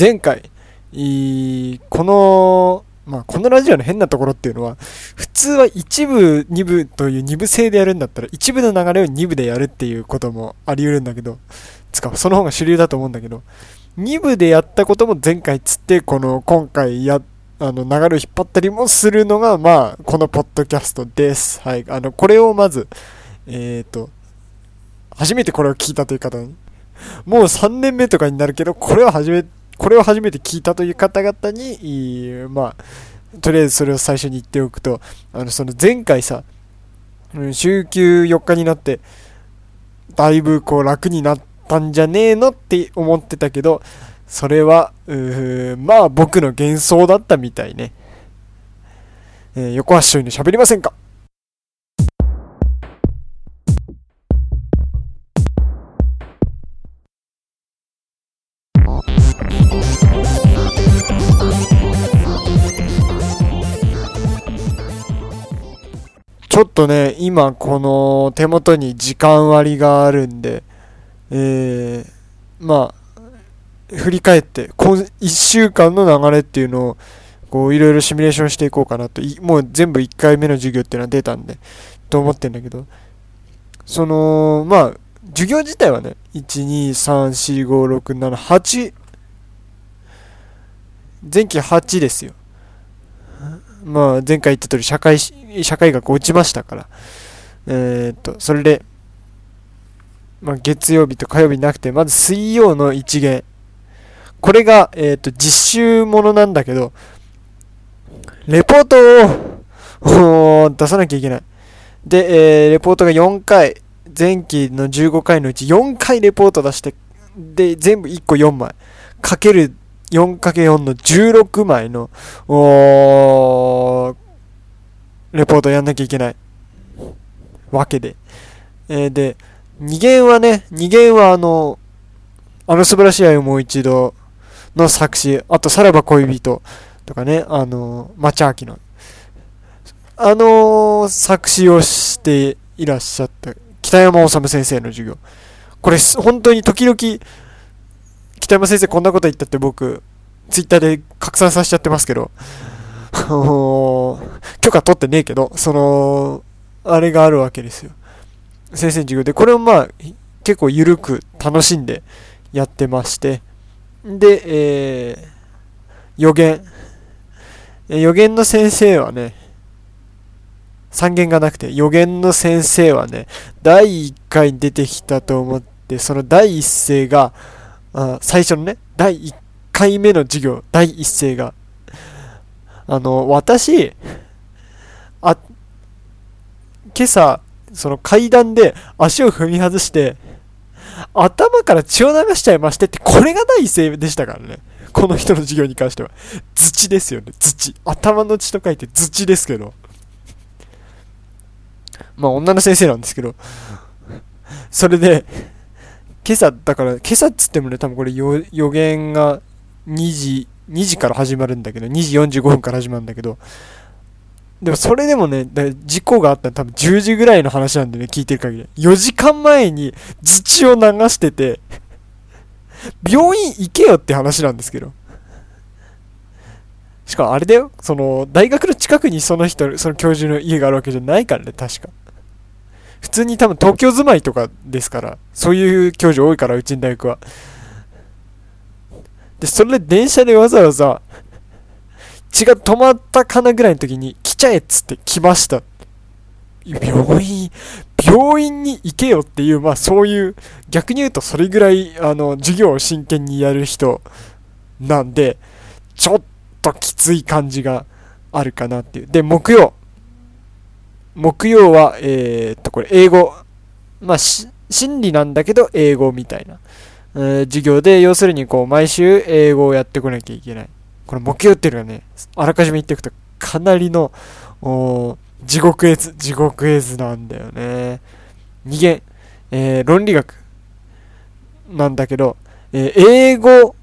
前回、この、まあ、このラジオの変なところっていうのは、普通は一部、二部という二部制でやるんだったら、一部の流れを二部でやるっていうこともあり得るんだけど、つか、その方が主流だと思うんだけど、二部でやったことも前回つって、この、今回や、あの、流れを引っ張ったりもするのが、まあ、このポッドキャストです。はい。あの、これをまず、えっ、ー、と、初めてこれを聞いたという方に、もう3年目とかになるけど、これを初めて、これを初めて聞いたという方々に、まあ、とりあえずそれを最初に言っておくと、あの、その前回さ、週休4日になって、だいぶこう楽になったんじゃねえのって思ってたけど、それは、まあ僕の幻想だったみたいね。えー、横橋に喋りませんか？ょっとね、今この手元に時間割があるんで、えー、まあ、振り返って、今1週間の流れっていうのを、こういろいろシミュレーションしていこうかなと、もう全部1回目の授業っていうのは出たんで、と思ってんだけど、その、まあ、授業自体はね、1、2、3、4、5、6、7、8、前期8ですよ。まあ、前回言った通り、社会、社会学落ちましたから。えー、っと、それで、まあ、月曜日と火曜日なくて、まず水曜の一元。これが、えー、っと、実習ものなんだけど、レポートを出さなきゃいけない。で、えー、レポートが4回、前期の15回のうち4回レポート出して、で、全部1個4枚。かける 4×4 の16枚の、おレポートやんなきゃいけない。わけで。えー、で、2弦はね、2弦はあの、あの素晴らしい愛をもう一度の作詞、あとさらば恋人とかね、あの、町明の、あの作詞をしていらっしゃった北山治先生の授業。これ本当に時々北山先生こんなこと言ったって僕、ツイッターで拡散させちゃってますけど、許可取ってねえけど、その、あれがあるわけですよ。先生の授業で、これをまあ、結構緩く楽しんでやってまして、で、えー、予言。予言の先生はね、三言がなくて、予言の先生はね、第1回に出てきたと思って、その第一声が、あ最初のね、第1回目の授業、第一声が、あの、私、あ、今朝、その階段で足を踏み外して、頭から血を流しちゃいましてって、これが第一声でしたからね。この人の授業に関しては。土ですよね、土。頭の血と書いて土ですけど。まあ、女の先生なんですけど。それで、今朝、だから、今朝っつってもね、多分これ予言が2時、2時から始まるんだけど、2時45分から始まるんだけど、でもそれでもね、事故があったの多分10時ぐらいの話なんでね、聞いてる限り。4時間前に自治を流してて、病院行けよって話なんですけど。しかもあれだよ、その、大学の近くにその人、その教授の家があるわけじゃないからね、確か。普通に多分東京住まいとかですから、そういう教授多いから、うちの大学は。で、それで電車でわざわざ、血が止まったかなぐらいの時に、来ちゃえっつって来ました。病院、病院に行けよっていう、まあそういう、逆に言うとそれぐらい、あの、授業を真剣にやる人なんで、ちょっときつい感じがあるかなっていう。で、木曜。木曜は、えー、っと、これ、英語。まあ、心理なんだけど、英語みたいな、えー、授業で、要するに、こう、毎週英語をやってこなきゃいけない。これ、木曜っていうのはね、あらかじめ言っておくと、かなりの、地獄絵図、地獄絵図なんだよね。二元、えー、論理学なんだけど、えー、英語、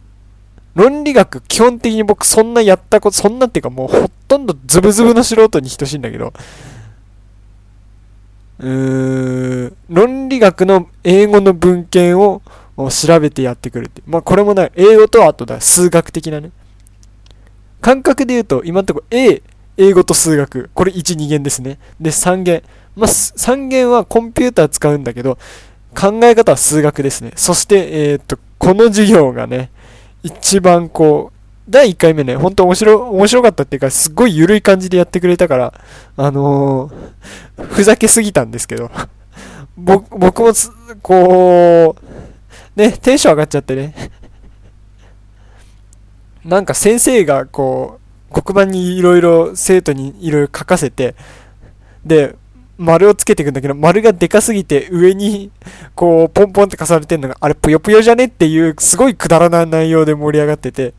論理学、基本的に僕そんなやったこと、そんなっていうかもうほとんどズブズブの素人に等しいんだけど、うー論理学の英語の文献を調べてやってくるって。まあこれもね、英語とあとだ、数学的なね。感覚で言うと、今んとこ A、英語と数学。これ1、2元ですね。で、3元。まあ、3元はコンピューター使うんだけど、考え方は数学ですね。そして、えー、っと、この授業がね、一番こう、第1回目ね、ほんと面白、面白かったっていうか、すっごい緩い感じでやってくれたから、あのー、ふざけすぎたんですけど、僕、僕もこう、ね、テンション上がっちゃってね、なんか先生がこう、黒板にいろいろ生徒にいろいろ書かせて、で、丸をつけていくんだけど、丸がでかすぎて上に、こう、ポンポンって重ねてんのが、あれ、ぷよぷよじゃねっていう、すごいくだらない内容で盛り上がってて、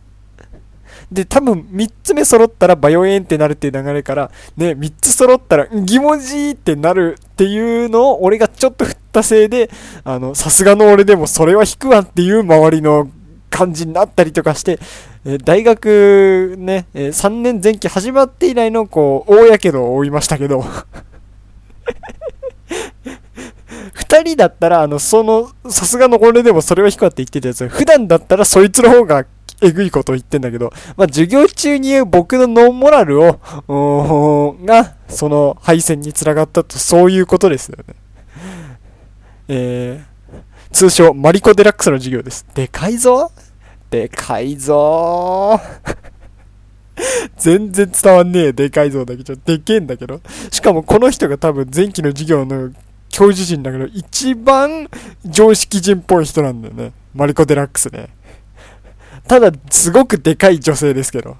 で、多分3つ目揃ったらバヨエンってなるっていう流れから、ね、3つ揃ったら疑文字ってなるっていうのを俺がちょっと振ったせいで、あの、さすがの俺でもそれは引くわっていう周りの感じになったりとかして、え大学ね、え3年前期始まって以来のこう、大やけどを負いましたけど。二人だったら、あの、その、さすがの俺でもそれは引くわって言ってたやつ、普段だったらそいつの方がえぐいことを言ってんだけど、まあ、授業中に言う僕のノンモラルを、が、その敗戦につながったと、そういうことですよね。えー、通称、マリコ・デラックスの授業です。でかいぞでかいぞ 全然伝わんねえ、でかいぞだけど、でけえんだけど。しかもこの人が多分前期の授業の教授陣だけど、一番常識人っぽい人なんだよね。マリコ・デラックスね。ただ、すごくでかい女性ですけど。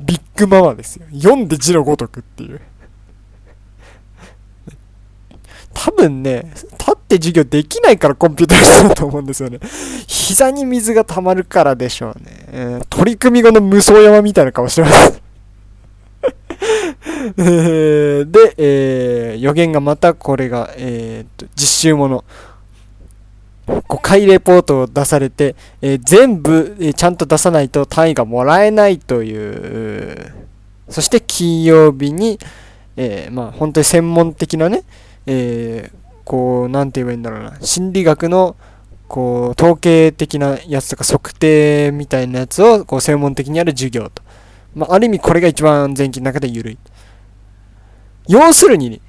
ビッグママですよ。読んで字のごとくっていう。多分ね、立って授業できないからコンピューターしだと思うんですよね。膝に水が溜まるからでしょうね。えー、取り組み後の無双山みたいな顔してます。え、で、えー、予言がまたこれが、えー、と、実習もの。5回レポートを出されて、えー、全部、えー、ちゃんと出さないと単位がもらえないという、そして金曜日に、えー、まあ本当に専門的なね、え、こう、なんて言えばいいんだろうな、心理学の、こう、統計的なやつとか測定みたいなやつを、こう、専門的にやる授業と。まあ、ある意味これが一番前期の中で緩い。要するに、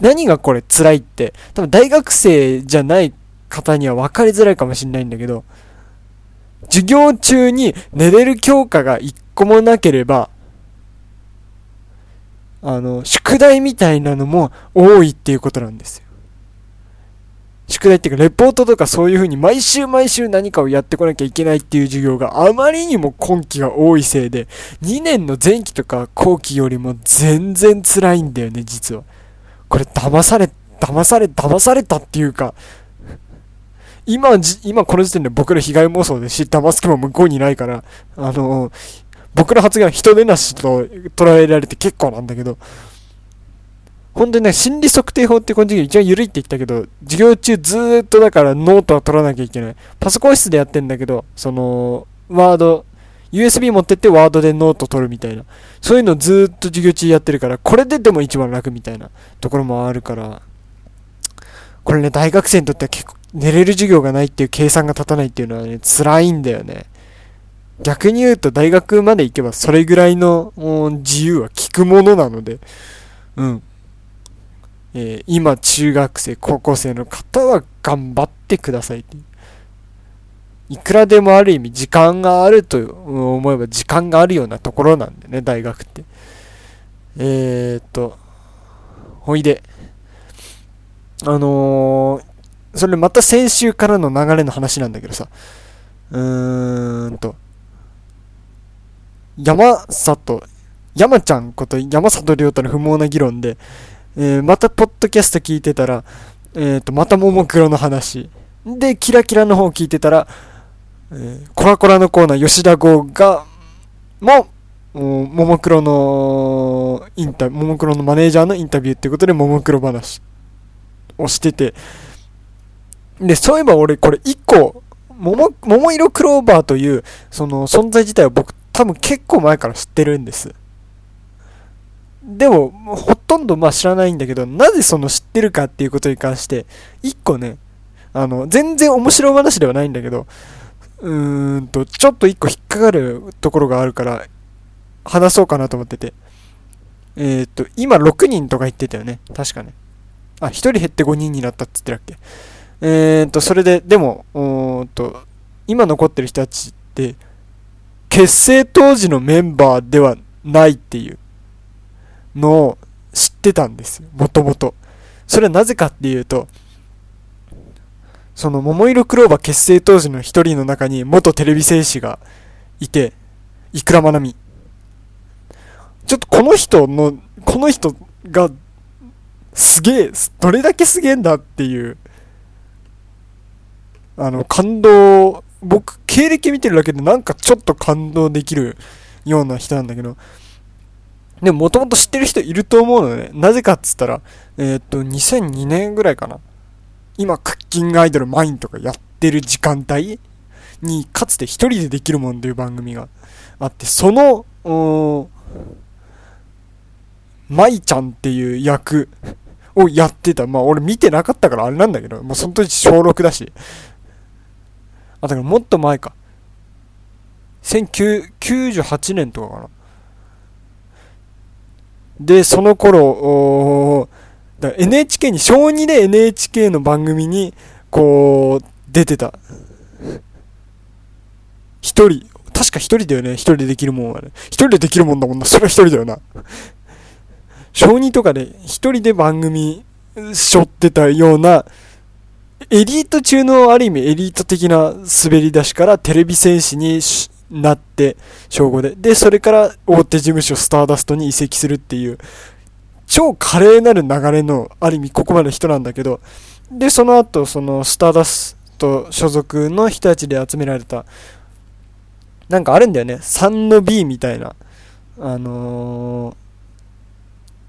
何がこれ辛いって、多分大学生じゃない方には分かりづらいかもしれないんだけど、授業中に寝れる教科が一個もなければ、あの、宿題みたいなのも多いっていうことなんですよ。宿題っていうか、レポートとかそういう風に毎週毎週何かをやってこなきゃいけないっていう授業があまりにも今期が多いせいで、2年の前期とか後期よりも全然辛いんだよね、実は。これ騙され、騙され、騙されたっていうか、今、今この時点で僕の被害妄想ですし、騙す気も向こうにないから、あの僕の発言は人でなしと捉えられて結構なんだけど、本当にね、心理測定法ってこの授業一番緩いって言ったけど、授業中ずーっとだからノートは取らなきゃいけない。パソコン室でやってんだけど、その、ワード、USB 持ってってワードでノート取るみたいな。そういうのずっと授業中やってるから、これででも一番楽みたいなところもあるから、これね、大学生にとっては結構寝れる授業がないっていう計算が立たないっていうのはね、辛いんだよね。逆に言うと大学まで行けばそれぐらいの自由は効くものなので、うん。えー、今中学生、高校生の方は頑張ってくださいっていう。いくらでもある意味時間があると思えば時間があるようなところなんでね、大学って。えー、っと、ほいで、あのー、それまた先週からの流れの話なんだけどさ、うーんと、山里、山ちゃんこと山里亮太の不毛な議論で、えー、またポッドキャスト聞いてたら、えっ、と、またももクロの話。で、キラキラの方聞いてたら、えー、コラコラのコーナー、吉田剛が、も、ももクロのインタビュー、ももクロのマネージャーのインタビューってことで、ももクロ話をしてて、で、そういえば俺、これ一個、もも、桃色クローバーという、その存在自体は僕多分結構前から知ってるんです。でも、ほとんどまあ知らないんだけど、なぜその知ってるかっていうことに関して、一個ね、あの、全然面白い話ではないんだけど、うーんと、ちょっと一個引っかかるところがあるから、話そうかなと思ってて。えっ、と、今6人とか言ってたよね。確かね。あ、1人減って5人になったって言ってたっけ。えっ、と、それで、でも、うーんと、今残ってる人たちって、結成当時のメンバーではないっていうのを知ってたんですよ。もともと。それはなぜかっていうと、その、桃色クローバー結成当時の一人の中に元テレビ戦士がいて、いくらまなみ。ちょっとこの人の、この人が、すげえ、どれだけすげえんだっていう、あの、感動、僕、経歴見てるだけでなんかちょっと感動できるような人なんだけど、でももともと知ってる人いると思うのね。なぜかっつったら、え、っと、2002年ぐらいかな。今、クッキングアイドルマインとかやってる時間帯？に、かつて一人でできるもんっていう番組があって、その、マイちゃんっていう役 をやってた。まあ俺見てなかったからあれなんだけど、もうその時小6だし。あ、だからもっと前か。1998年とかかな。で、その頃、だから NHK に、小2で NHK の番組に、こう、出てた。一人。確か一人だよね。一人でできるもんはね。一人でできるもんだもんな。それは一人だよな。小2とかで一人で番組背負ってたような、エリート中のある意味エリート的な滑り出しからテレビ戦士になって、小5で。で、それから大手事務所スターダストに移籍するっていう、超華麗なる流れの、ある意味ここまで人なんだけど、で、その後、その、スターダスト所属の人たちで集められた、なんかあるんだよね。3の B みたいな、あの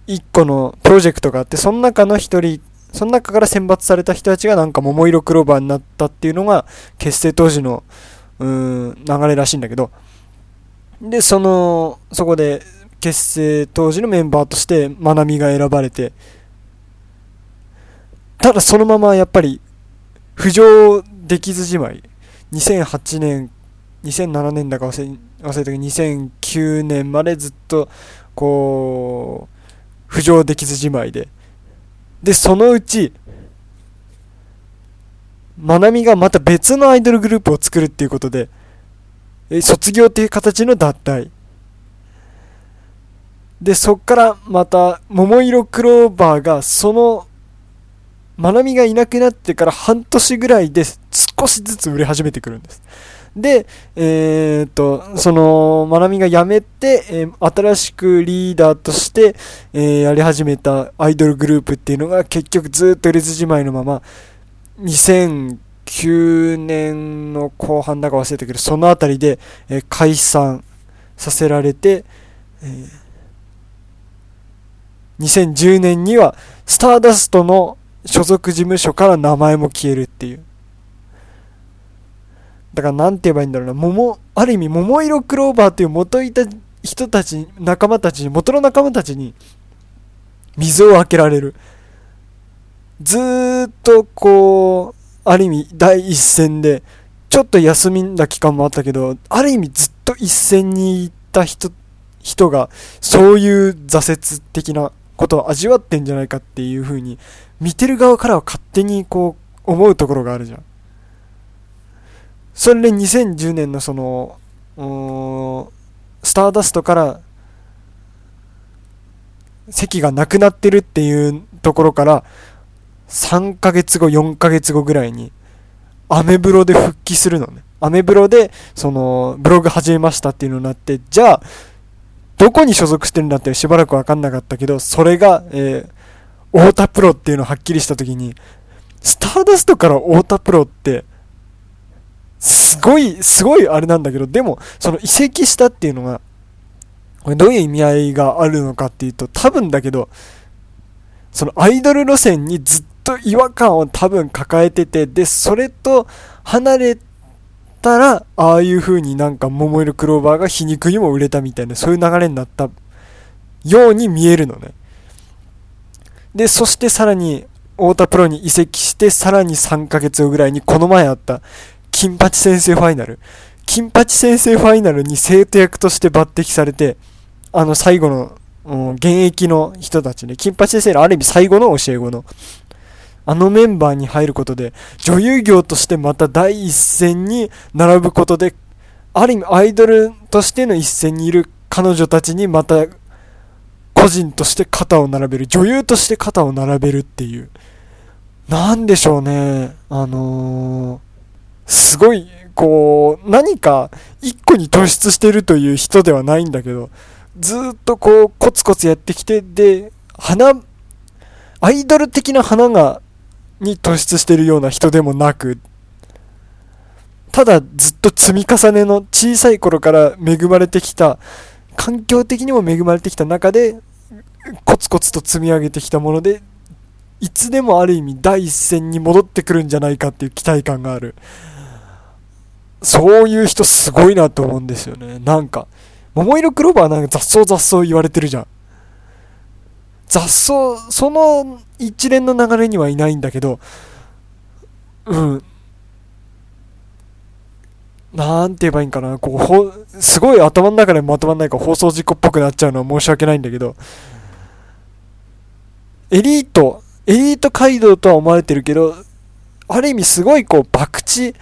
ー、1個のプロジェクトがあって、その中の1人、その中から選抜された人たちがなんか桃色クローバーになったっていうのが、結成当時の、うん、流れらしいんだけど、で、その、そこで、結成当時のメンバーとして、まなみが選ばれて、ただそのままやっぱり、浮上できずじまい。2008年、2007年だか忘れ、忘れたけど、2009年までずっと、こう、浮上できずじまいで。で、そのうち、まなみがまた別のアイドルグループを作るっていうことで、え卒業っていう形の脱退。で、そっからまた、桃色クローバーが、その、まなみがいなくなってから半年ぐらいで少しずつ売れ始めてくるんです。で、えー、っと、その、まなみが辞めて、えー、新しくリーダーとして、えー、やり始めたアイドルグループっていうのが結局ずっと売れずじまいのまま、2009年の後半だか忘れたけど、そのあたりで、え解散させられて、え2010年には、スターダストの所属事務所から名前も消えるっていう。だからなんて言えばいいんだろうな、桃、ある意味、桃色クローバーっていう元いた人たち、仲間たちに、元の仲間たちに、水を開けられる。ずーっとこう、ある意味第一線で、ちょっと休みんだ期間もあったけど、ある意味ずっと一線に行った人、人が、そういう挫折的なことを味わってんじゃないかっていう風に、見てる側からは勝手にこう、思うところがあるじゃん。それで2010年のその、スターダストから席がなくなってるっていうところから、3ヶ月後、4ヶ月後ぐらいに、アメブロで復帰するのね。アメブロで、その、ブログ始めましたっていうのになって、じゃあ、どこに所属してるんだってしばらくわかんなかったけど、それが、えー、太田プロっていうのをはっきりしたときに、スターダストから太田プロって、すごい、すごいあれなんだけど、でも、その移籍したっていうのが、これどういう意味合いがあるのかっていうと、多分だけど、そのアイドル路線にずっと違和感を多分抱えてて、で、それと離れてたら、ああいう風になんか桃色クローバーが皮肉にも売れたみたいな、そういう流れになったように見えるのね。で、そしてさらに、太田プロに移籍して、さらに3ヶ月後ぐらいにこの前あった、金八先生ファイナル。金八先生ファイナルに生徒役として抜擢されて、あの最後の、うん、現役の人たちね、金八先生のある意味最後の教え子の、あのメンバーに入ることで、女優業としてまた第一線に並ぶことで、ある意味アイドルとしての一線にいる彼女たちにまた個人として肩を並べる、女優として肩を並べるっていう。なんでしょうね。あのー、すごい、こう、何か一個に突出してるという人ではないんだけど、ずっとこう、コツコツやってきて、で、花、アイドル的な花が、に突出してるような人でもなく、ただずっと積み重ねの小さい頃から恵まれてきた、環境的にも恵まれてきた中で、コツコツと積み上げてきたもので、いつでもある意味第一線に戻ってくるんじゃないかっていう期待感がある。そういう人すごいなと思うんですよね。なんか、桃色クローバーなんか雑草雑草言われてるじゃん。雑草、その一連の流れにはいないんだけど、うん。なんて言えばいいんかな。こう、ほ、すごい頭の中でまとまんないから放送事故っぽくなっちゃうのは申し訳ないんだけど、エリート、エリート街道とは思われてるけど、ある意味すごいこう、博打、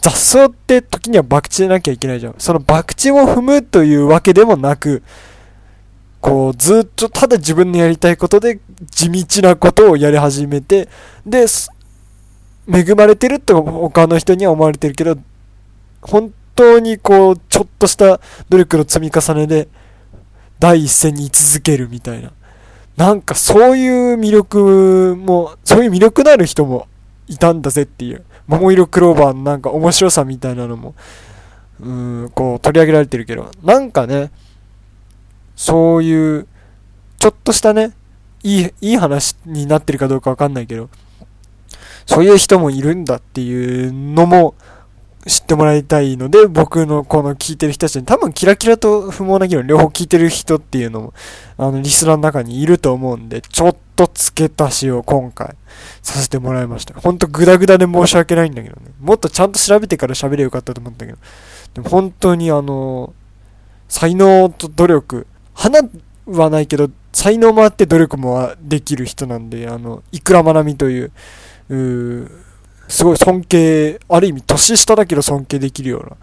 雑草って時には博打でなきゃいけないじゃん。その博打を踏むというわけでもなく、こう、ずっとただ自分のやりたいことで地道なことをやり始めて、で、恵まれてると他の人には思われてるけど、本当にこう、ちょっとした努力の積み重ねで、第一線に居続けるみたいな。なんかそういう魅力も、そういう魅力のある人もいたんだぜっていう。桃色クローバーのなんか面白さみたいなのも、うん、こう取り上げられてるけど、なんかね、そういう、ちょっとしたね、いい、いい話になってるかどうかわかんないけど、そういう人もいるんだっていうのも、知ってもらいたいので、僕のこの聞いてる人たちに、多分キラキラと不毛な議論両方聞いてる人っていうのも、あの、リスナーの中にいると思うんで、ちょっと付け足しを今回させてもらいました。ほんとグダグダで申し訳ないんだけどね。もっとちゃんと調べてから喋ればよかったと思ったけど。でも本当にあの、才能と努力、花はないけど、才能もあって努力もできる人なんで、あの、いくらまなみという、うすごい尊敬、ある意味年下だけど尊敬できるような、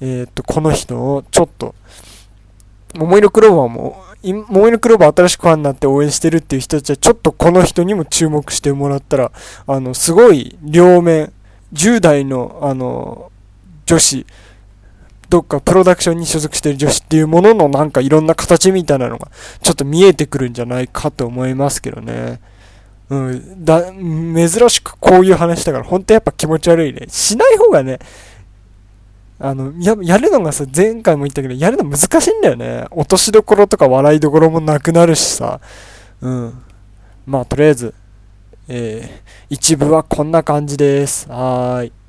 えー、っと、この人をちょっと、桃色クローバーも、桃色クローバー新しくファンになって応援してるっていう人たちはちょっとこの人にも注目してもらったら、あの、すごい両面、10代の、あの、女子、どっかプロダクションに所属してる女子っていうもののなんかいろんな形みたいなのがちょっと見えてくるんじゃないかと思いますけどね。うん、だ、珍しくこういう話だから、本当やっぱ気持ち悪いね。しない方がね、あの、や、やるのがさ、前回も言ったけど、やるの難しいんだよね。落としどころとか笑いどころもなくなるしさ。うん。まあ、とりあえず、えー、一部はこんな感じです。はーい。